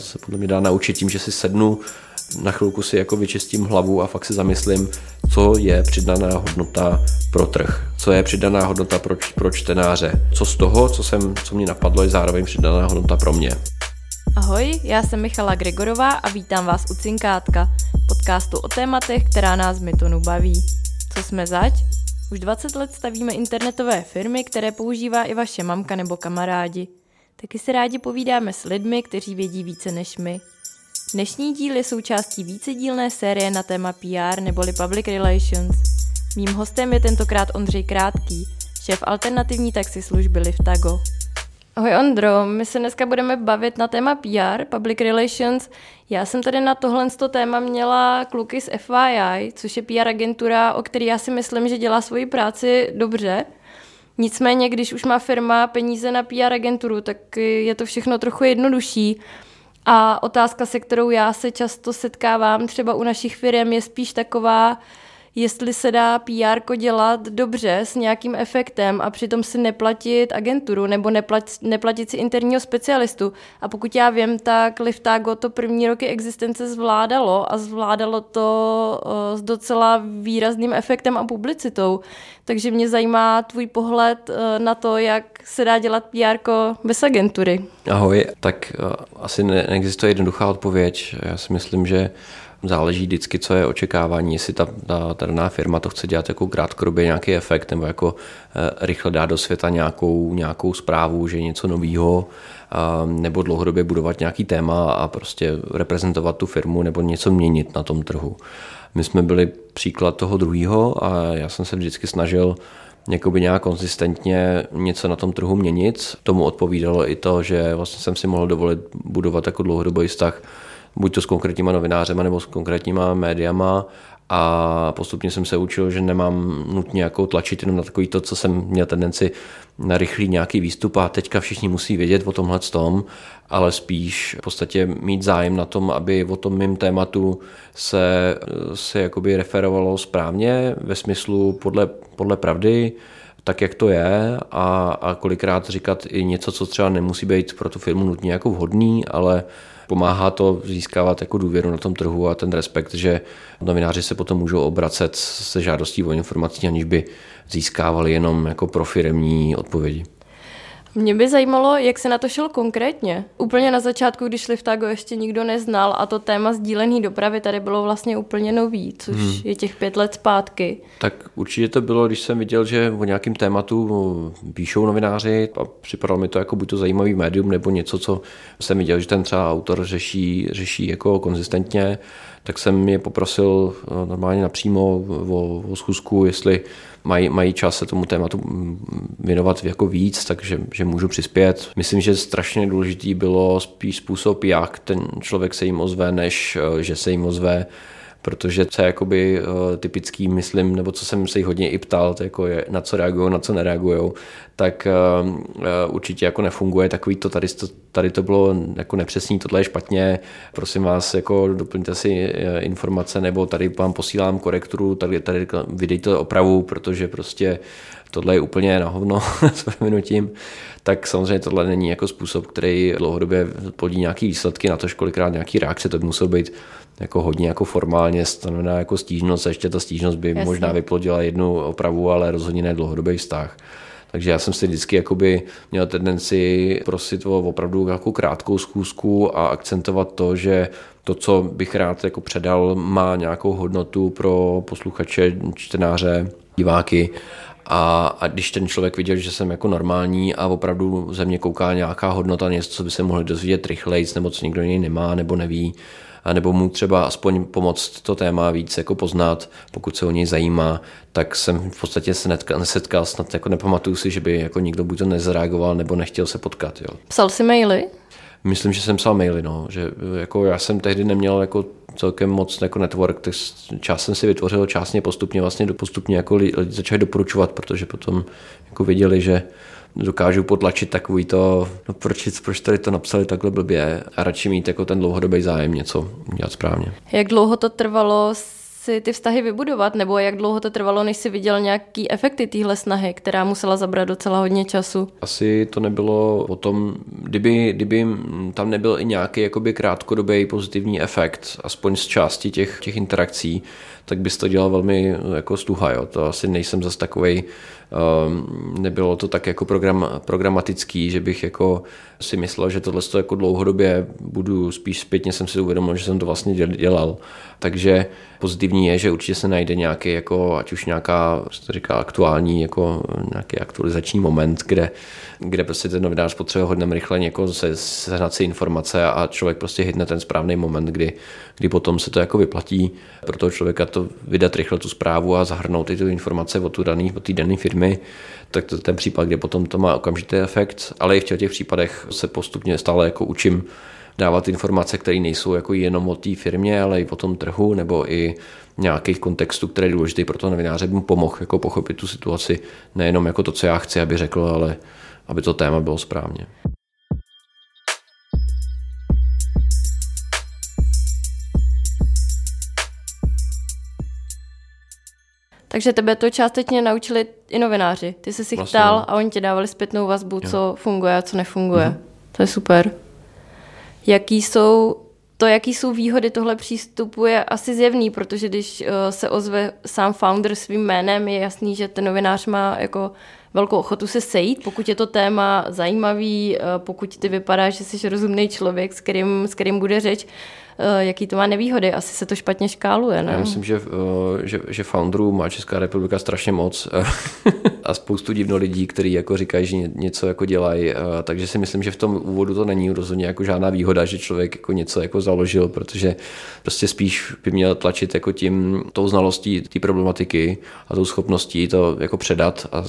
se podle mě dá naučit tím, že si sednu, na chvilku si jako vyčistím hlavu a fakt si zamyslím, co je přidaná hodnota pro trh, co je přidaná hodnota pro, pro čtenáře, co z toho, co, jsem, co mě napadlo, je zároveň přidaná hodnota pro mě. Ahoj, já jsem Michala Gregorová a vítám vás u Cinkátka, podcastu o tématech, která nás v Mytonu baví. Co jsme zač? Už 20 let stavíme internetové firmy, které používá i vaše mamka nebo kamarádi. Taky si rádi povídáme s lidmi, kteří vědí více než my. Dnešní díl je součástí vícedílné série na téma PR neboli Public Relations. Mým hostem je tentokrát Ondřej Krátký, šéf alternativní taxislužby Liftago. Ahoj Ondro, my se dneska budeme bavit na téma PR, Public Relations. Já jsem tady na tohle téma měla kluky z FYI, což je PR agentura, o který já si myslím, že dělá svoji práci dobře. Nicméně, když už má firma peníze na PR agenturu, tak je to všechno trochu jednodušší. A otázka, se kterou já se často setkávám třeba u našich firm, je spíš taková, jestli se dá PR dělat dobře s nějakým efektem a přitom si neplatit agenturu nebo neplat, neplatit si interního specialistu. A pokud já vím, tak Liftago to první roky existence zvládalo a zvládalo to uh, s docela výrazným efektem a publicitou. Takže mě zajímá tvůj pohled uh, na to, jak se dá dělat PR bez agentury. Ahoj, tak uh, asi ne- neexistuje jednoduchá odpověď. Já si myslím, že záleží vždycky, co je očekávání, jestli ta, ta, ta daná firma to chce dělat jako krátkodobě nějaký efekt nebo jako e, rychle dát do světa nějakou, nějakou zprávu, že je něco nového, nebo dlouhodobě budovat nějaký téma a prostě reprezentovat tu firmu nebo něco měnit na tom trhu. My jsme byli příklad toho druhého a já jsem se vždycky snažil jakoby nějak konzistentně něco na tom trhu měnit. Tomu odpovídalo i to, že vlastně jsem si mohl dovolit budovat jako dlouhodobý vztah buď to s konkrétníma novinářema nebo s konkrétníma médiama. A postupně jsem se učil, že nemám nutně jako tlačit jenom na takový to, co jsem měl tendenci na rychlý nějaký výstup a teďka všichni musí vědět o tomhle tom, ale spíš v podstatě mít zájem na tom, aby o tom mým tématu se, se jakoby referovalo správně ve smyslu podle, podle pravdy, tak, jak to je a, a kolikrát říkat i něco, co třeba nemusí být pro tu firmu nutně jako vhodný, ale pomáhá to získávat jako důvěru na tom trhu a ten respekt, že novináři se potom můžou obracet se žádostí o informací, aniž by získávali jenom jako profiremní odpovědi. Mě by zajímalo, jak se na to šel konkrétně. Úplně na začátku, když Liftago ještě nikdo neznal a to téma sdílený dopravy tady bylo vlastně úplně nový, což hmm. je těch pět let zpátky. Tak určitě to bylo, když jsem viděl, že o nějakém tématu píšou novináři a připadalo mi to jako buď to zajímavý médium nebo něco, co jsem viděl, že ten třeba autor řeší, řeší jako konzistentně, tak jsem je poprosil eh, normálně napřímo o, o schůzku, jestli mají, mají čas se tomu tématu věnovat jako víc, takže že můžu přispět. Myslím, že strašně důležitý bylo spíš způsob, jak ten člověk se jim ozve, než eh, že se jim ozve protože co je jakoby uh, typický, myslím, nebo co jsem se jich hodně i ptal, to jako je, na co reagují, na co nereagují, tak uh, uh, určitě jako nefunguje takový to, tady to, tady to bylo jako nepřesný, tohle je špatně, prosím vás, jako doplňte si informace, nebo tady vám posílám korekturu, tady, tady vydejte opravu, protože prostě tohle je úplně na hovno s prominutím, tak samozřejmě tohle není jako způsob, který dlouhodobě plodí nějaký výsledky, na to kolikrát nějaký reakce, to by muselo být jako hodně jako formálně stanovená jako stížnost a ještě ta stížnost by Jasně. možná vyplodila jednu opravu, ale rozhodně ne dlouhodobý vztah. Takže já jsem si vždycky jakoby měl tendenci prosit o opravdu jako krátkou schůzku a akcentovat to, že to, co bych rád jako předal, má nějakou hodnotu pro posluchače, čtenáře, diváky a, a když ten člověk viděl, že jsem jako normální a opravdu ze mě kouká nějaká hodnota, něco, co by se mohli dozvědět rychleji, nebo co nikdo jiný nemá nebo neví, a nebo mu třeba aspoň pomoct to téma víc jako poznat, pokud se o něj zajímá, tak jsem v podstatě se nesetkal, snad jako nepamatuju si, že by jako nikdo buď to nezareagoval nebo nechtěl se potkat. Jo. Psal si maily? Myslím, že jsem psal maily, no, že jako já jsem tehdy neměl jako celkem moc jako network, tak část jsem si vytvořil, část mě postupně vlastně postupně jako lidi začali doporučovat, protože potom jako věděli, že dokážu potlačit takový to, no proč, proč tady to napsali takhle blbě a radši mít jako ten dlouhodobý zájem něco dělat správně. Jak dlouho to trvalo si ty vztahy vybudovat, nebo jak dlouho to trvalo, než si viděl nějaký efekty téhle snahy, která musela zabrat docela hodně času? Asi to nebylo o tom, kdyby, kdyby tam nebyl i nějaký jakoby krátkodobý pozitivní efekt, aspoň z části těch, těch interakcí, tak bys to dělal velmi jako stuha. Jo. To asi nejsem zase takovej, nebylo to tak jako program, programatický, že bych jako si myslel, že tohle jako dlouhodobě budu, spíš zpětně jsem si uvědomil, že jsem to vlastně dělal. Takže pozitivní je, že určitě se najde nějaký, jako, ať už nějaká, se říká, aktuální, jako nějaký aktualizační moment, kde, kde prostě ten novinář potřebuje hodně rychle jako se, sehnat si informace a člověk prostě hitne ten správný moment, kdy, kdy potom se to jako vyplatí. Pro toho člověka to vydat rychle tu zprávu a zahrnout ty informace o tu daný, o té dané firmy, tak to je ten případ, kde potom to má okamžitý efekt, ale i v těch případech se postupně stále jako učím dávat informace, které nejsou jako jenom o té firmě, ale i o tom trhu nebo i nějakých kontextů, které je důležité pro to novináře, by mu pomohl jako pochopit tu situaci nejenom jako to, co já chci, aby řekl, ale aby to téma bylo správně. Takže tebe to částečně naučili i novináři. Ty jsi si vlastně. chtal a oni ti dávali zpětnou vazbu, jo. co funguje a co nefunguje. Mhm. To je super. Jaký jsou to, jaký jsou výhody tohle přístupu, je asi zjevný, protože když uh, se ozve sám founder svým jménem, je jasný, že ten novinář má jako velkou ochotu se sejít, pokud je to téma zajímavý, uh, pokud ty vypadá, že jsi rozumný člověk, s kterým, s kterým bude řeč, Eh, jaký to má nevýhody. Asi se to špatně škáluje, ne? Já myslím, že, eh, že, že founderů má Česká republika strašně moc a spoustu divno lidí, kteří jako říkají, že něco jako dělají, takže si myslím, že v tom úvodu to není rozhodně jako žádná výhoda, že člověk jako něco jako založil, protože prostě spíš by měl tlačit jako tím, tou znalostí té problematiky a tou schopností to jako předat a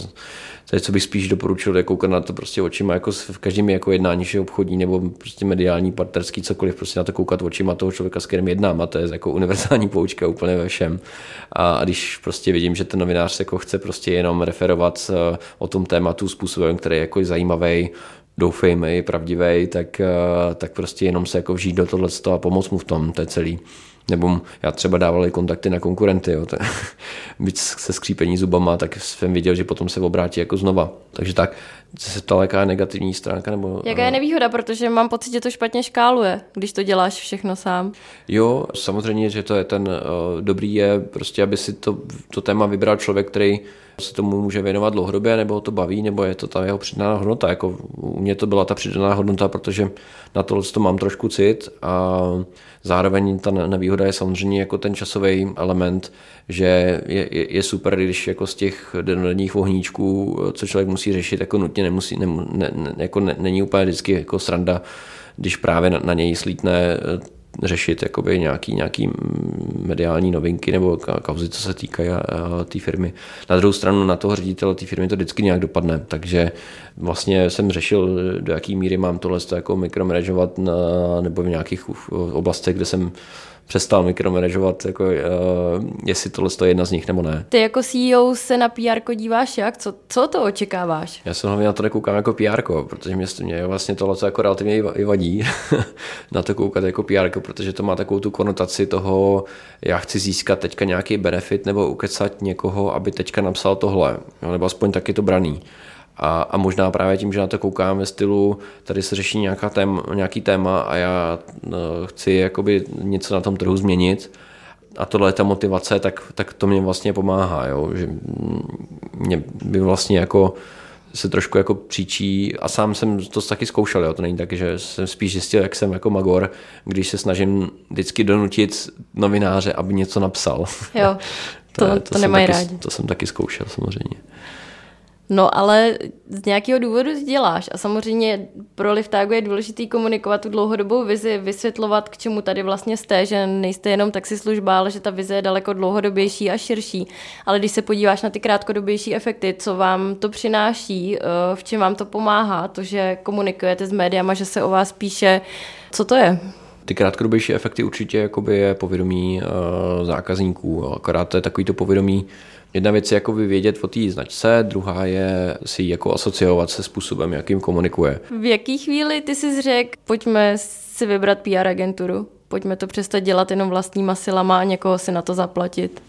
je, co bych spíš doporučil, je koukat na to prostě očima, jako v každém jako jednání, že obchodní nebo prostě mediální, partnerský, cokoliv, prostě na to koukat očima toho člověka, s kterým jednám a to je jako univerzální poučka úplně ve všem. A, a když prostě vidím, že ten novinář jako chce prostě jenom referovat eh, o tom tématu způsobem, který je jako zajímavý, doufejme, pravdivý, tak, eh, tak prostě jenom se jako vžít do tohle a pomoct mu v tom, to je celý. Nebo já třeba dával i kontakty na konkurenty, jo. byť se skřípení zubama, tak jsem viděl, že potom se obrátí jako znova. Takže tak, se ptala, jaká je negativní stránka? Nebo, jaká je nevýhoda, protože mám pocit, že to špatně škáluje, když to děláš všechno sám. Jo, samozřejmě, že to je ten uh, dobrý je prostě, aby si to, to téma vybral člověk, který se tomu může věnovat dlouhodobě, nebo ho to baví, nebo je to ta jeho přidaná hodnota. Jako u mě to byla ta přidaná hodnota, protože na tohle to mám trošku cit a zároveň ta nevýhoda je samozřejmě jako ten časový element, že je, je, je super, když jako z těch denních ohníčků, co člověk musí řešit, jako nutně nemusí, ne, ne, jako ne, není úplně vždycky jako sranda, když právě na, na něj slítne řešit jakoby nějaký, nějaký mediální novinky nebo kauzy, co se týkají té firmy. Na druhou stranu na toho ředitele té firmy to vždycky nějak dopadne, takže vlastně jsem řešil, do jaké míry mám tohle jako mikromanagovat nebo v nějakých oblastech, kde jsem přestal mikromanagovat, jako, uh, jestli tohle je jedna z nich nebo ne. Ty jako CEO se na PR díváš jak? Co, co to očekáváš? Já se hlavně na to nekoukám jako PR, protože mě, mě vlastně tohle jako relativně i vadí na to koukat jako PR, protože to má takovou tu konotaci toho, já chci získat teďka nějaký benefit nebo ukecat někoho, aby teďka napsal tohle, jo, nebo aspoň taky to braný. A, a možná právě tím, že na to koukám ve stylu, tady se řeší nějaká tém, nějaký téma a já no, chci jakoby něco na tom trhu změnit a tohle je ta motivace, tak, tak to mě vlastně pomáhá, jo? že mě by vlastně jako se trošku jako příčí a sám jsem to taky zkoušel, jo? to není tak, že jsem spíš zjistil, jak jsem jako magor, když se snažím vždycky donutit novináře, aby něco napsal. Jo, to, to, to, to nemají taky, rádi. To jsem taky zkoušel samozřejmě. No ale z nějakého důvodu děláš a samozřejmě pro Liftago je důležitý komunikovat tu dlouhodobou vizi, vysvětlovat, k čemu tady vlastně jste, že nejste jenom taxislužba, ale že ta vize je daleko dlouhodobější a širší. Ale když se podíváš na ty krátkodobější efekty, co vám to přináší, eh, v čem vám to pomáhá, to, že komunikujete s médiama, že se o vás píše, co to je? Ty krátkodobější efekty určitě jakoby je povědomí uh, zákazníků, akorát to je takový to povědomí Jedna věc je jako vyvědět o té značce, druhá je si jako asociovat se způsobem, jakým komunikuje. V jaký chvíli ty jsi řekl, pojďme si vybrat PR agenturu? pojďme to přestat dělat jenom vlastníma silama a někoho si na to zaplatit.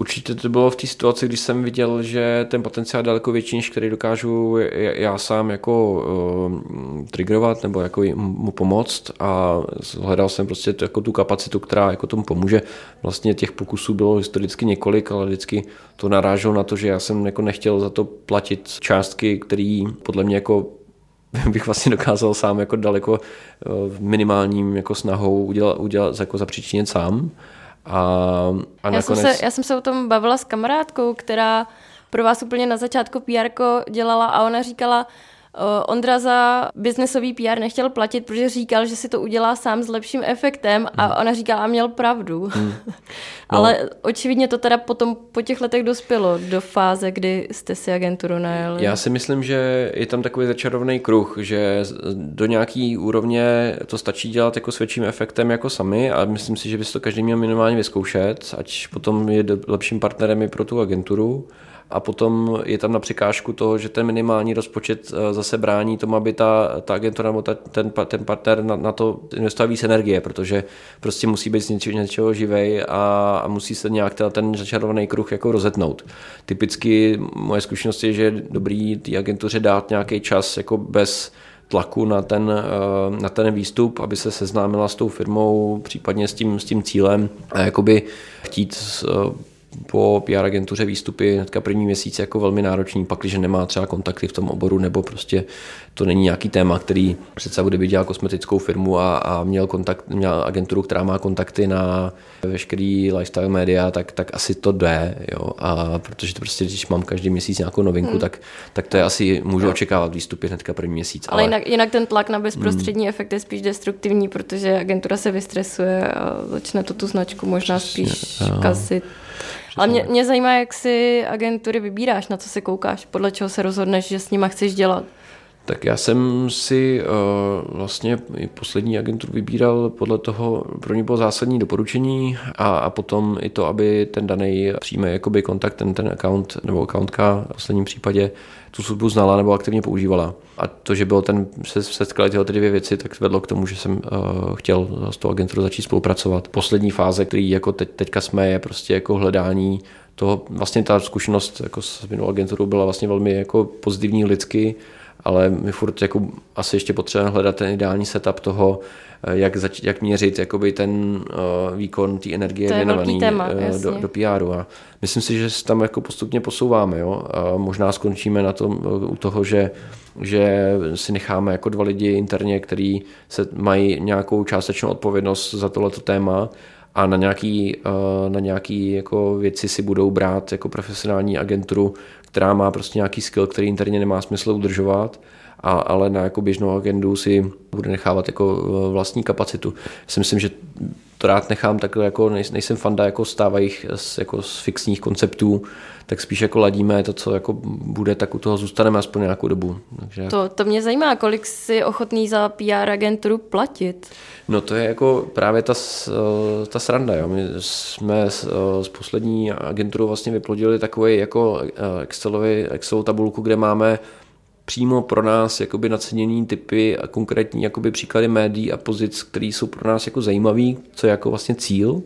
Určitě to bylo v té situaci, když jsem viděl, že ten potenciál je daleko větší, než který dokážu já sám jako uh, triggerovat nebo jako mu pomoct a hledal jsem prostě to, jako tu kapacitu, která jako tomu pomůže. Vlastně těch pokusů bylo historicky několik, ale vždycky to naráželo na to, že já jsem jako nechtěl za to platit částky, které podle mě jako bych vlastně dokázal sám jako daleko uh, minimálním jako snahou udělat, udělat jako zapříčinit sám. A, a já, jsem se, já jsem se o tom bavila s kamarádkou, která pro vás úplně na začátku PR dělala a ona říkala, Ondra za biznesový PR nechtěl platit, protože říkal, že si to udělá sám s lepším efektem a hmm. ona říkala, a měl pravdu. Hmm. No. Ale očividně to teda potom po těch letech dospělo do fáze, kdy jste si agenturu najeli. Já si myslím, že je tam takový začarovný kruh, že do nějaký úrovně to stačí dělat jako s větším efektem jako sami a myslím si, že by to každý měl minimálně vyzkoušet, ať potom je lepším partnerem i pro tu agenturu a potom je tam na překážku toho, že ten minimální rozpočet eh, zase brání tomu, aby ta, ta agentura nebo ta, ten, ten partner na, na to investoval víc energie, protože prostě musí být z něčeho, něčeho živej a, a musí se nějak ten, ten začarovaný kruh jako rozetnout. Typicky moje zkušenost je, že je dobrý té agentuře dát nějaký čas jako bez tlaku na ten, eh, na ten výstup, aby se seznámila s tou firmou, případně s tím, s tím cílem a jakoby chtít eh, po PR agentuře výstupy hnedka první měsíc jako velmi náročný, pak, když nemá třeba kontakty v tom oboru, nebo prostě to není nějaký téma, který přece bude dělal kosmetickou firmu a, a měl, kontakt, měl agenturu, která má kontakty na veškerý lifestyle média, tak, tak asi to jde, jo. A protože to prostě, když mám každý měsíc nějakou novinku, hmm. tak, tak to je asi, můžu očekávat výstupy hnedka první měsíc. Ale, ale jinak, jinak ten tlak na bezprostřední hmm. efekt je spíš destruktivní, protože agentura se vystresuje a začne to tu značku možná Přesně, spíš jo. kazit. Ale mě, mě zajímá, jak si agentury vybíráš, na co se koukáš, podle čeho se rozhodneš, že s nima chceš dělat. Tak já jsem si uh, vlastně poslední agenturu vybíral podle toho, pro ně bylo zásadní doporučení a, a potom i to, aby ten daný přímý jakoby kontakt, ten, ten account nebo accountka v posledním případě tu službu znala nebo aktivně používala. A to, že bylo ten, se, se tyhle ty dvě věci, tak vedlo k tomu, že jsem uh, chtěl s tou agenturou začít spolupracovat. Poslední fáze, který jako teď, teďka jsme, je prostě jako hledání toho, vlastně ta zkušenost jako s minulou agenturou byla vlastně velmi jako pozitivní lidsky, ale my furt jako asi ještě potřebujeme hledat ten ideální setup toho, eh, jak, zač- jak měřit jakoby ten uh, výkon té energie věnovaný téma, uh, do, do PRu. A myslím si, že se tam jako postupně posouváme. Jo? A možná skončíme na tom, u toho, že, že si necháme jako dva lidi interně, který se mají nějakou částečnou odpovědnost za tohleto téma a na nějaký, na nějaký jako věci si budou brát jako profesionální agenturu, která má prostě nějaký skill, který interně nemá smysl udržovat, a, ale na jako běžnou agendu si bude nechávat jako e, vlastní kapacitu. Si myslím, že to rád nechám takhle, jako nejsem fanda jako stávajících jako z fixních konceptů, tak spíš jako ladíme to, co jako bude, tak u toho zůstaneme aspoň nějakou dobu. Takže... To, to mě zajímá, kolik si ochotný za PR agenturu platit? No to je jako právě ta, eh, ta sranda. Jo. My jsme s, eh, s poslední agenturou vlastně vyplodili takový jako eh, Excelový, Excel tabulku, kde máme přímo pro nás jakoby naceněný typy a konkrétní jakoby příklady médií a pozic, které jsou pro nás jako zajímavý, co je jako vlastně cíl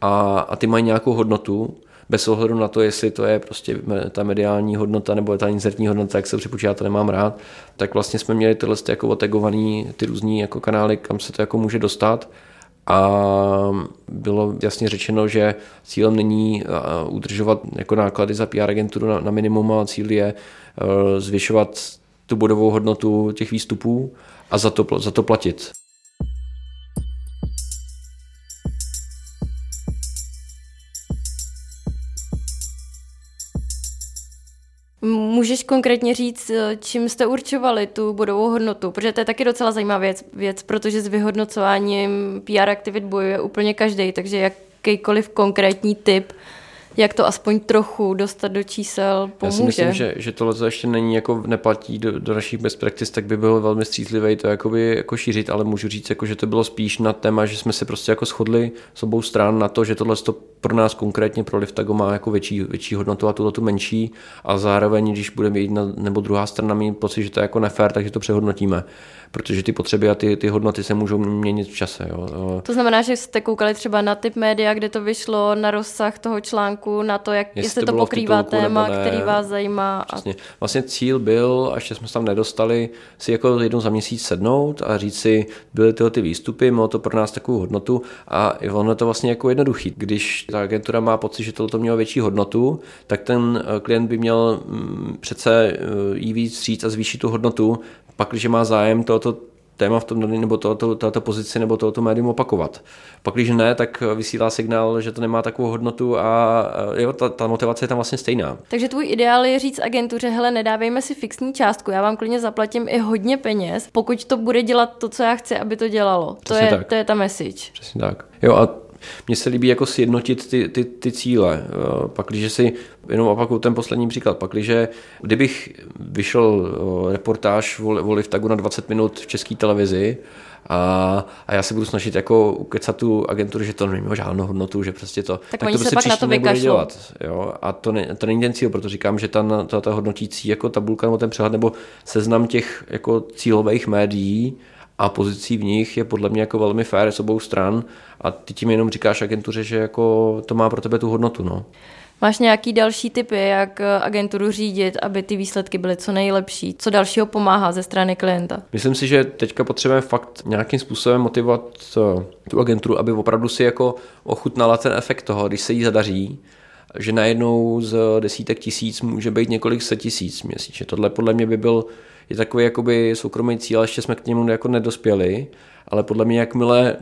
a, a ty mají nějakou hodnotu bez ohledu na to, jestli to je prostě ta mediální hodnota nebo ta inzertní hodnota, jak se připočítá, to nemám rád, tak vlastně jsme měli tyhle jako otegovaný ty různý jako kanály, kam se to jako může dostat a bylo jasně řečeno, že cílem není udržovat jako náklady za PR agenturu na, na minimum, ale cíl je e, zvyšovat tu bodovou hodnotu těch výstupů a za to, za to platit. Můžeš konkrétně říct, eh, čím jste určovali tu bodovou hodnotu? Protože to je taky docela zajímavá věc, věc protože s vyhodnocováním PR aktivit bojuje úplně každý, takže jakýkoliv konkrétní typ jak to aspoň trochu dostat do čísel pomůže. Já si myslím, že, že tohle ještě není jako neplatí do, do našich best practice, tak by bylo velmi střízlivé to jakoby, jako šířit, ale můžu říct, jako, že to bylo spíš na téma, že jsme se prostě jako shodli s obou stran na to, že tohle to pro nás konkrétně pro Liftago má jako větší, větší hodnotu a tuto tu menší a zároveň, když budeme jedna nebo druhá strana mít pocit, že to je jako nefér, takže to přehodnotíme protože ty potřeby a ty, ty hodnoty se můžou měnit v čase. Jo. To znamená, že jste koukali třeba na typ média, kde to vyšlo, na rozsah toho článku, na to, jak, jestli, jestli to, to pokrývá titulku, téma, který vás zajímá. Přesně. Vlastně cíl byl, a ještě jsme se tam nedostali, si jako jednou za měsíc sednout a říct si, byly tyhle ty výstupy, mělo to pro nás takovou hodnotu a ono to vlastně jako jednoduchý. Když ta agentura má pocit, že tohle mělo větší hodnotu, tak ten eh, klient by měl mm, přece eh, jí víc říct a zvýšit tu hodnotu, pak, když má zájem tohoto téma v tom nebo tohoto, tohoto pozici nebo tohoto médium opakovat. Pak, když ne, tak vysílá signál, že to nemá takovou hodnotu a jo, ta, ta motivace je tam vlastně stejná. Takže tvůj ideál je říct agentuře, hele, nedávejme si fixní částku, já vám klidně zaplatím i hodně peněz, pokud to bude dělat to, co já chci, aby to dělalo. to je, tak. to je ta message. Přesně tak. Jo a mně se líbí jako sjednotit ty, ty, ty cíle. Eh, pak, když si, jenom opakuju ten poslední příklad, pak, když kdybych vyšel eh, reportáž o Liftagu na 20 minut v české televizi a, a já se budu snažit jako ukecat tu agenturu, že to nemá žádnou hodnotu, že prostě to, tak, tak to prostě pak na to nebude dělat. Jo? A to, ne, to není ten cíl, proto říkám, že ta, ta, ta hodnotící jako tabulka nebo ten přehled nebo seznam těch jako cílových médií a pozicí v nich je podle mě jako velmi fér s obou stran a ty tím jenom říkáš agentuře, že jako to má pro tebe tu hodnotu. No. Máš nějaký další typy, jak agenturu řídit, aby ty výsledky byly co nejlepší? Co dalšího pomáhá ze strany klienta? Myslím si, že teďka potřebujeme fakt nějakým způsobem motivovat eh, tu agenturu, aby opravdu si jako ochutnala ten efekt toho, když se jí zadaří, že najednou z desítek tisíc může být několik set tisíc měsíčně. Tohle podle mě by byl je takový jakoby soukromý cíl, ještě jsme k němu jako nedospěli, ale podle mě jakmile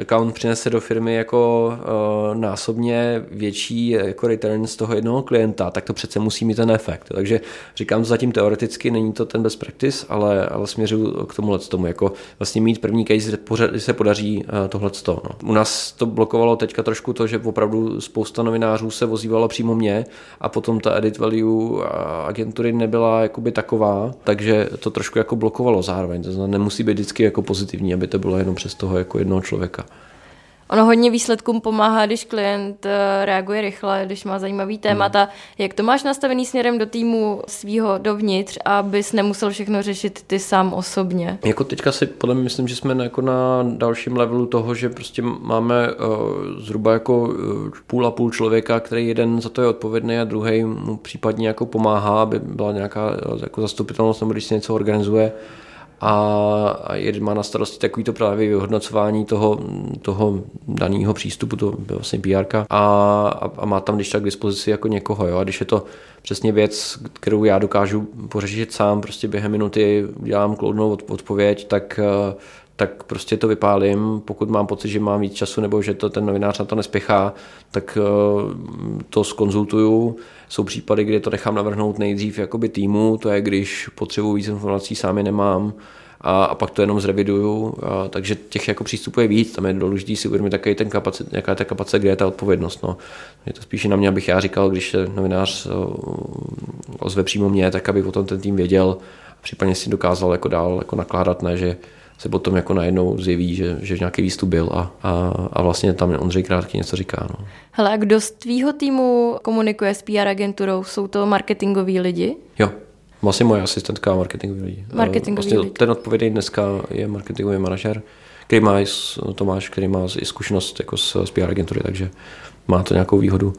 account přinese do firmy jako uh, násobně větší jako return z toho jednoho klienta, tak to přece musí mít ten efekt. Takže říkám to zatím teoreticky, není to ten best practice, ale, ale směřuju k tomuhle tomu, jako vlastně mít první case, když se podaří uh, tohle. No. U nás to blokovalo teďka trošku to, že opravdu spousta novinářů se vozívalo přímo mě a potom ta edit value agentury nebyla jakoby taková, takže to trošku jako blokovalo zároveň. To znamená, nemusí být vždycky jako pozitivní, aby to bylo jenom přes toho jako jednoho člověka. Ono hodně výsledkům pomáhá, když klient eh, reaguje rychle, když má zajímavý témata. Hmm. Jak to máš nastavený směrem do týmu svýho dovnitř, abys nemusel všechno řešit ty sám osobně? Jako teďka si podle mě myslím, že jsme na, jako na dalším levelu toho, že prostě máme uh, zhruba jako uh, půl a půl člověka, který jeden za to je odpovědný a druhý mu případně jako pomáhá, aby byla nějaká jako zastupitelnost, nebo když se něco organizuje a má na starosti takovýto právě vyhodnocování toho, toho daného přístupu, to vlastně PR, a, a, má tam když tak k dispozici jako někoho. Jo? A když je to přesně věc, kterou já dokážu pořešit sám, prostě během minuty dělám kloudnou odpověď, tak tak prostě to vypálím. Pokud mám pocit, že mám víc času nebo že to ten novinář na to nespěchá, tak to skonzultuju jsou případy, kdy to nechám navrhnout nejdřív jakoby týmu, to je když potřebuji víc informací, sám je nemám, a, a pak to jenom zreviduju. A, takže těch jako přístupů je víc, tam je důležité si uvědomit takový ten kapacit, jaká je ta kapacita, kde je ta odpovědnost. No. Je to spíše na mě, abych já říkal, když se novinář ozve přímo mě, tak aby o tom ten tým věděl případně si dokázal jako dál jako nakládat, ne, že se potom jako najednou zjeví, že, že nějaký výstup byl a, a, a vlastně tam Ondřej Krátký něco říká. No. Hele, a kdo z tvýho týmu komunikuje s PR agenturou? Jsou to marketingoví lidi? Jo, vlastně moje asistentka marketingový lidi. Marketingový vlastně lidi. Ten odpovědný dneska je marketingový manažer, který má Tomáš, který má i zkušenost jako s, s PR agentury, takže má to nějakou výhodu.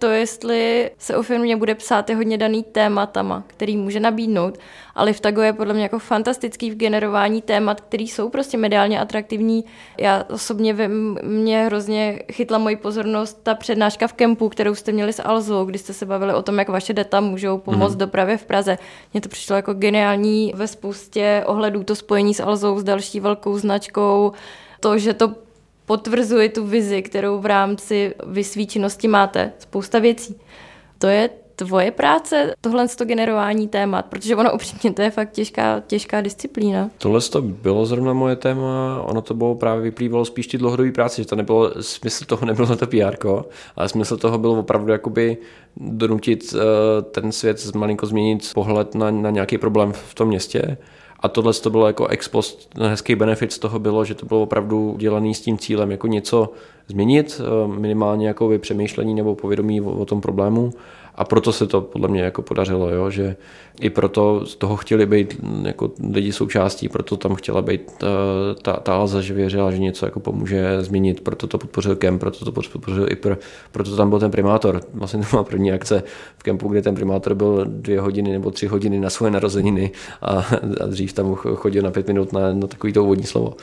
To, jestli se o firmě bude psát, je hodně daný tématama, který může nabídnout. Ale Liftago je podle mě jako fantastický v generování témat, které jsou prostě mediálně atraktivní. Já osobně vím, mě hrozně chytla moji pozornost ta přednáška v kempu, kterou jste měli s Alzou, kdy jste se bavili o tom, jak vaše data můžou pomoct mm-hmm. dopravě v Praze. Mně to přišlo jako geniální ve spoustě ohledů to spojení s Alzou, s další velkou značkou, to, že to potvrzuje tu vizi, kterou v rámci vysvíčenosti máte. Spousta věcí. To je tvoje práce, tohle to generování témat, protože ono upřímně to je fakt těžká, těžká disciplína. Tohle to bylo zrovna moje téma, ono to bylo právě vyplývalo spíš ty dlouhodobé práce, že to nebylo, smysl toho nebylo to PR, ale smysl toho bylo opravdu jakoby donutit uh, ten svět malinko změnit pohled na, na nějaký problém v tom městě a tohle to bylo jako ex post, hezký benefit z toho bylo, že to bylo opravdu dělané s tím cílem jako něco změnit, eh, minimálně jako přemýšlení nebo povědomí o, o tom problému a proto se to podle mě jako podařilo, jo, že i proto z toho chtěli být jako lidi součástí, proto tam chtěla být ta, eh, ta, ta Alza, že věřila, že něco jako pomůže změnit, proto to podpořil Kem, proto to podpořil i pro, proto tam byl ten primátor. Vlastně to byla první akce v kempu, kde ten primátor byl dvě hodiny nebo tři hodiny na svoje narozeniny a, a dřív tam chodil na pět minut na, na takový to úvodní slovo.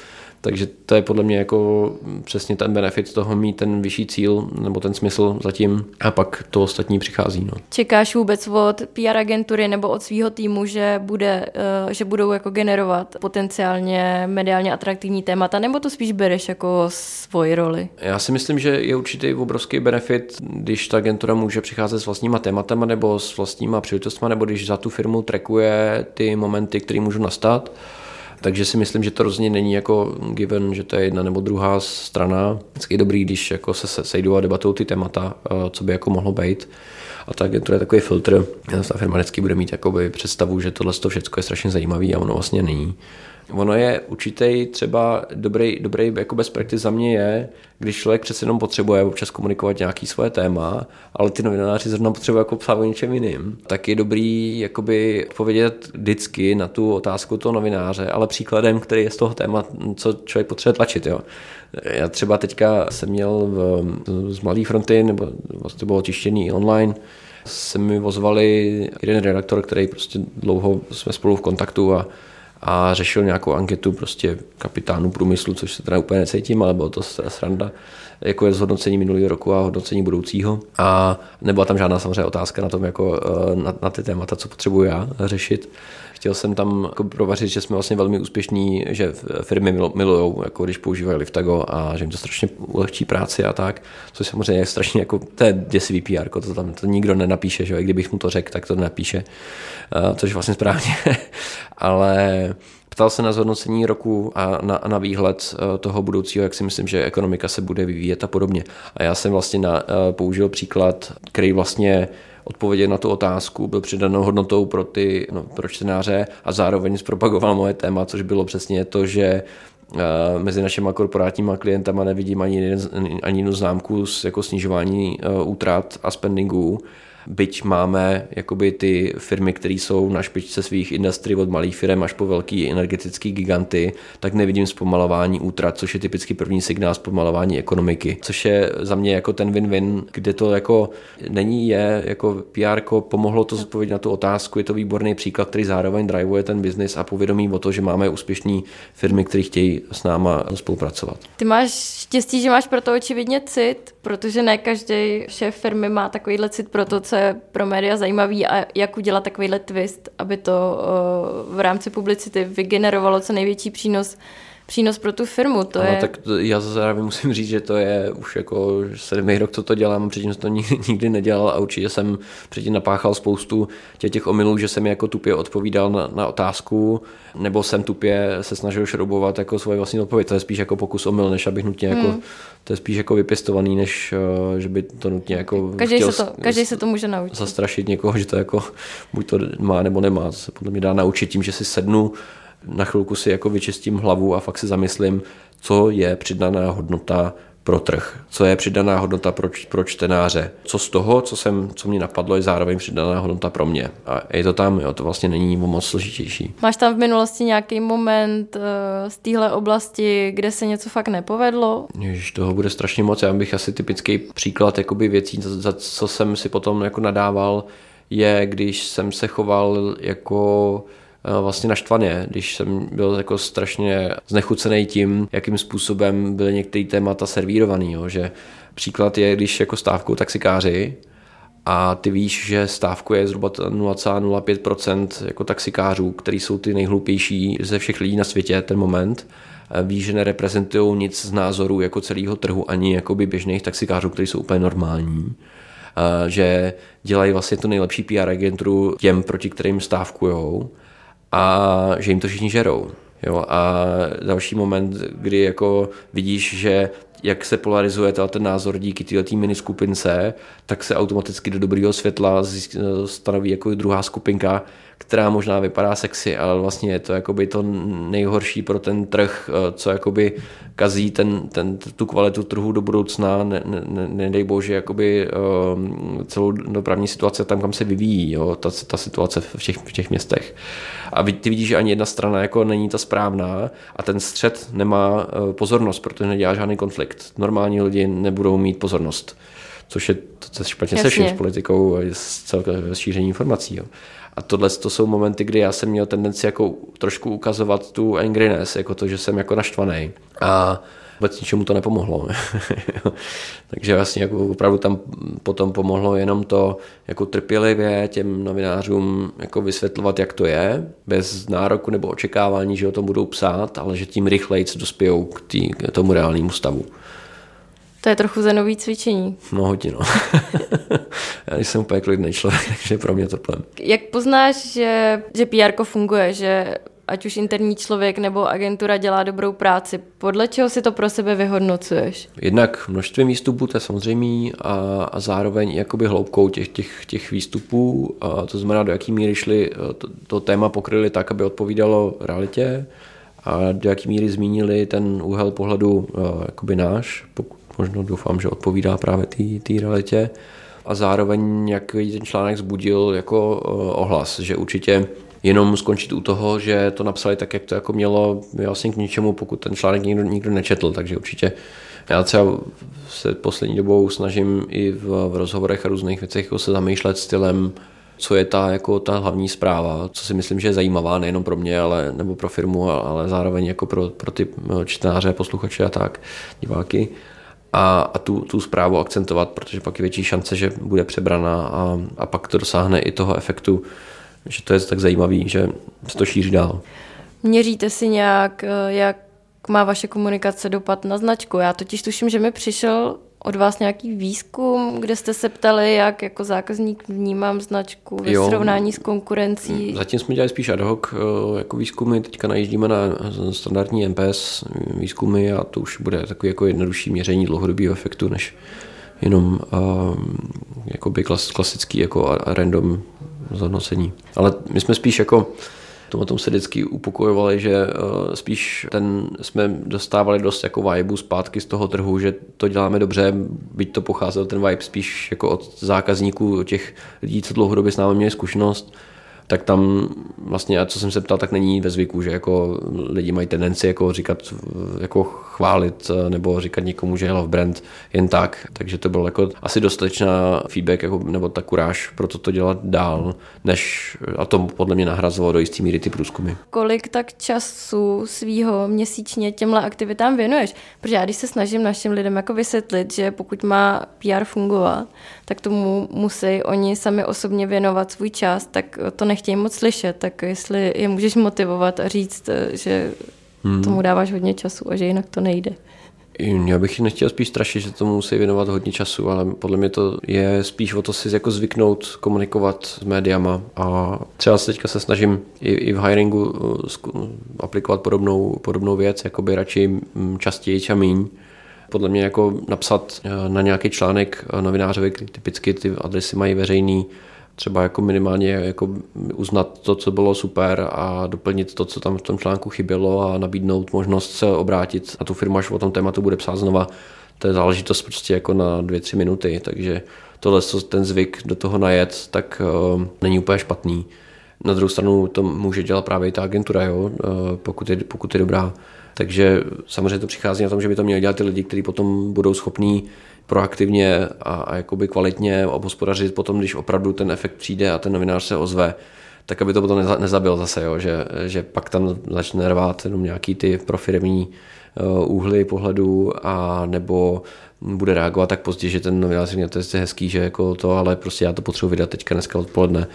Takže to je podle mě jako přesně ten benefit toho mít ten vyšší cíl nebo ten smysl zatím a pak to ostatní přichází. No. Čekáš vůbec od PR agentury nebo od svého týmu, že, bude, eh, že budou jako generovat potenciálně mediálně atraktivní témata, nebo to spíš bereš jako svoji roli? Já si myslím, že je určitý obrovský benefit, když ta agentura může přicházet s vlastníma tématama nebo s vlastníma příležitostmi, nebo když za tu firmu trekuje ty momenty, které můžou nastat. Takže si myslím, že to rozhodně není jako given, že to je jedna nebo druhá strana. Vždycky je dobrý, když jako se sejdou a debatují ty témata, eh, co by jako mohlo být. A ta agentura je takový filtr. Ta firma vždycky bude mít představu, že tohle všechno je strašně zajímavý a ono vlastně není. Ono je určitý třeba dobrý, dobrý jako best practice za mě je, když člověk přece jenom potřebuje občas komunikovat nějaký svoje téma, ale ty novináři zrovna potřebují jako psát o něčem jiným, tak je dobrý jakoby odpovědět vždycky na tu otázku toho novináře, ale příkladem, který je z toho téma, co člověk potřebuje tlačit. Jo. Já třeba teďka jsem měl v, z Mladé fronty, nebo vlastně bylo tištěný online, se mi ozvali jeden redaktor, který prostě dlouho jsme spolu v kontaktu a a řešil nějakou anketu prostě kapitánu průmyslu, což se teda úplně necítím, ale bylo to sranda, jako je zhodnocení minulého roku a hodnocení budoucího. A nebyla tam žádná samozřejmě otázka na tom, jako eh, na, na ty témata, co potřebuji já řešit. Chtěl jsem tam jako provařit, že jsme vlastně velmi úspěšní, že firmy milují, jako když používají Liftago a že jim to strašně ulehčí práci a tak, což samozřejmě je strašně jako, to je děsivý PR, to tam to nikdo nenapíše, že kdybych mu to řekl, tak to nenapíše, uh, což je vlastně správně, ale ptal se na zhodnocení roku a na, na výhled eh, toho budoucího, jak si myslím, že ekonomika se bude vyvíjet a podobně. A já jsem vlastně na, eh, použil příklad, který vlastně odpovědět na tu otázku, byl přidanou hodnotou pro, ty, no, pro čtenáře a zároveň zpropagoval moje téma, což bylo přesně to, že eh, mezi našimi korporátníma klientama nevidím ani, ani jednu známku s jako snižování útrat a spendingů byť máme jakoby ty firmy, které jsou na špičce svých industry od malých firm až po velký energetický giganty, tak nevidím zpomalování útrat, což je typicky první signál zpomalování ekonomiky, což je za mě jako ten win-win, kde to jako není je, jako PR pomohlo to zodpovědět na tu otázku, je to výborný příklad, který zároveň drivuje ten biznis a povědomí o to, že máme úspěšné firmy, které chtějí s náma spolupracovat. Ty máš štěstí, že máš pro to očividně cit, protože ne každý šéf firmy má takovýhle cit pro to, co je pro média zajímavý a jak udělat takovýhle twist, aby to uh, v rámci publicity vygenerovalo co největší přínos přínos pro tu firmu. To ano, je... tak to, já zároveň musím říct, že to je už jako sedmý rok, co to dělám, předtím jsem to nikdy, nikdy nedělal a určitě jsem předtím napáchal spoustu těch, těch omylů, že jsem jako tupě odpovídal na, na otázku, nebo jsem tupě se snažil šroubovat jako svoje vlastní odpověď. To je spíš jako pokus omyl, než abych nutně jako, hmm. to je spíš jako vypěstovaný, než uh, že by to nutně jako každý se to, každý se to může naučit. Zastrašit někoho, že to jako buď to má nebo nemá. To se podle mě dá naučit tím, že si sednu na chvilku si jako vyčistím hlavu a fakt si zamyslím, co je přidaná hodnota pro trh, co je přidaná hodnota pro, pro čtenáře, co z toho, co, jsem, co mě napadlo, je zároveň přidaná hodnota pro mě. A je to tam, jo, to vlastně není moc složitější. Máš tam v minulosti nějaký moment uh, z téhle oblasti, kde se něco fakt nepovedlo? Jež toho bude strašně moc. Já bych asi typický příklad jakoby věcí, za, za co jsem si potom jako nadával, je, když jsem se choval jako vlastně naštvaně, když jsem byl jako strašně znechucený tím, jakým způsobem byly některé témata servírovaný, jo, že příklad je, když jako stávkou taxikáři a ty víš, že stávku je zhruba 0,05% jako taxikářů, který jsou ty nejhlupější ze všech lidí na světě ten moment, eh, víš, že nereprezentují nic z názorů jako celého trhu, ani jakoby běžných taxikářů, kteří jsou úplně normální že dělají vlastně tu nejlepší PR agenturu těm, proti kterým stávkujou a že jim to všichni žerou. Jo, a další moment, kdy jako vidíš, že jak se polarizuje ten názor díky této mini skupince, tak se automaticky do dobrého světla stanoví jako druhá skupinka, která možná vypadá sexy, ale vlastně je to jakoby to nejhorší pro ten trh, eh, co jakoby kazí ten, ten, tu kvalitu trhu do budoucna, ne, ne, nedej bože, jakoby um, celou dopravní situaci tam, kam se vyvíjí, jo, ta, ta situace v těch, v těch městech. A ty vidíš, že ani jedna strana jako není ta správná a ten střed nemá uh, pozornost, protože nedělá žádný konflikt. Normální lidi nebudou mít pozornost což je to, je špatně Jasně. se vším, s politikou a s celkovým šíření informací. Jo. A tohle to jsou momenty, kdy já jsem měl tendenci jako trošku ukazovat tu angriness, jako to, že jsem jako naštvaný. A vůbec ničemu to nepomohlo. Takže vlastně jako opravdu tam potom pomohlo jenom to jako trpělivě těm novinářům jako vysvětlovat, jak to je, bez nároku nebo očekávání, že o tom budou psát, ale že tím rychleji dospějou k, tý, k tomu reálnému stavu. To je trochu zenový cvičení. No hodně, no. Já jsem úplně klidný člověk, takže pro mě to plem. Jak poznáš, že, že PR funguje, že ať už interní člověk nebo agentura dělá dobrou práci. Podle čeho si to pro sebe vyhodnocuješ? Jednak množství výstupů, to je samozřejmé, a, a zároveň jakoby hloubkou těch, těch, těch výstupů, a to znamená, do jaký míry šli, to, to téma pokryli tak, aby odpovídalo realitě, a do jaký míry zmínili ten úhel pohledu jakoby náš, pokud možno doufám, že odpovídá právě té realitě. A zároveň jak ten článek zbudil jako eh, ohlas, že určitě jenom skončit u toho, že to napsali tak, jak to jako mělo, vlastně k ničemu, pokud ten článek nikdo, nikdo nečetl, takže určitě já třeba se poslední dobou snažím i v, v rozhovorech a různých věcech jako se zamýšlet stylem, co je ta, jako ta hlavní zpráva, co si myslím, že je zajímavá nejenom pro mě, ale, nebo pro firmu, ale zároveň jako pro, pro ty eh, čtenáře, posluchače a tak, diváky a, a tu, tu zprávu akcentovat, protože pak je větší šance, že bude přebraná a, a pak to dosáhne i toho efektu, že to je tak zajímavý, že se to šíří dál. Měříte si nějak, eh, jak má vaše komunikace dopad na značku? Já totiž tuším, že mi přišel od vás nějaký výzkum, kde jste se ptali, jak jako zákazník vnímám značku ve jo, srovnání s konkurencí? Zatím jsme dělali spíš ad hoc eh, jako výzkumy, teďka najíždíme na standardní MPS výzkumy a to už bude takový jako jednodušší měření dlouhodobého efektu, než jenom uh, klas, klasický jako random zhodnocení. Ale my jsme spíš jako o tom se vždycky upokojovali, že eh, spíš ten jsme dostávali dost jako vibe zpátky z toho trhu, že to děláme dobře, byť to pocházel ten vibe spíš jako od zákazníků, těch lidí, co dlouhodobě s námi měli zkušenost, tak tam vlastně, a co jsem se ptal, tak není ve zvyku, že jako lidi mají tendenci jako říkat, jako chválit nebo říkat někomu, že je love brand jen tak, takže to bylo jako asi dostatečná feedback jako, nebo ta kuráž pro to, to dělat dál, než a to podle mě nahrazovalo do jistý míry ty průzkumy. Kolik tak času svýho měsíčně těmhle aktivitám věnuješ? Protože já když se snažím našim lidem jako vysvětlit, že pokud má PR fungovat, tak tomu musí oni sami osobně věnovat svůj čas, tak to nechtějí moc slyšet, tak jestli je můžeš motivovat a říct, že hmm. tomu dáváš hodně času a že jinak to nejde. Já bych nechtěl spíš strašit, že tomu musí věnovat hodně času, ale podle mě to je spíš o to si jako zvyknout komunikovat s médiama a třeba se teďka se snažím i, i v hiringu uh, aplikovat podobnou, podobnou věc, jako by radši mm, častěji a míň. Podle mě jako napsat uh, na nějaký článek novinářovi, typicky ty adresy mají veřejný, třeba jako minimálně jako uznat to, co bylo super a doplnit to, co tam v tom článku chybělo a nabídnout možnost se obrátit a tu firmu, až o tom tématu bude psát znova, to je záležitost prostě jako na dvě, tři minuty, takže tohle, ten zvyk do toho najet, tak uh, není úplně špatný. Na druhou stranu to může dělat právě i ta agentura, jo, uh, pokud, je, pokud je dobrá. Takže samozřejmě to přichází na tom, že by to měli dělat ty lidi, kteří potom budou schopní proaktivně a, a jakoby kvalitně obhospodařit potom, když opravdu ten efekt přijde a ten novinář se ozve, tak aby to potom neza, nezabil zase, jo, že, že pak tam začne rvát jenom nějaký ty profirmní uh, úhly pohledu a nebo bude reagovat tak pozdě, že ten novinář řekne, to je hezký, že jako to, ale prostě já to potřebuji vydat teďka dneska odpoledne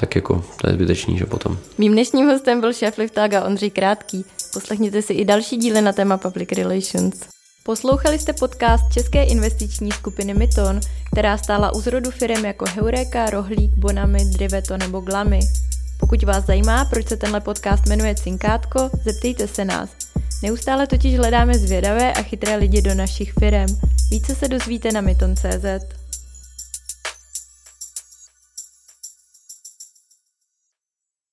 tak jako to je zbytečný, že potom. Mým dnešním hostem byl šéf Liftaga Ondřej Krátký. Poslechněte si i další díly na téma Public Relations. Poslouchali jste podcast České investiční skupiny Myton, která stála u zrodu firm jako Heureka, Rohlík, Bonami, Driveto nebo Glamy. Pokud vás zajímá, proč se tenhle podcast jmenuje Cinkátko, zeptejte se nás. Neustále totiž hledáme zvědavé a chytré lidi do našich firm. Více se dozvíte na myton.cz.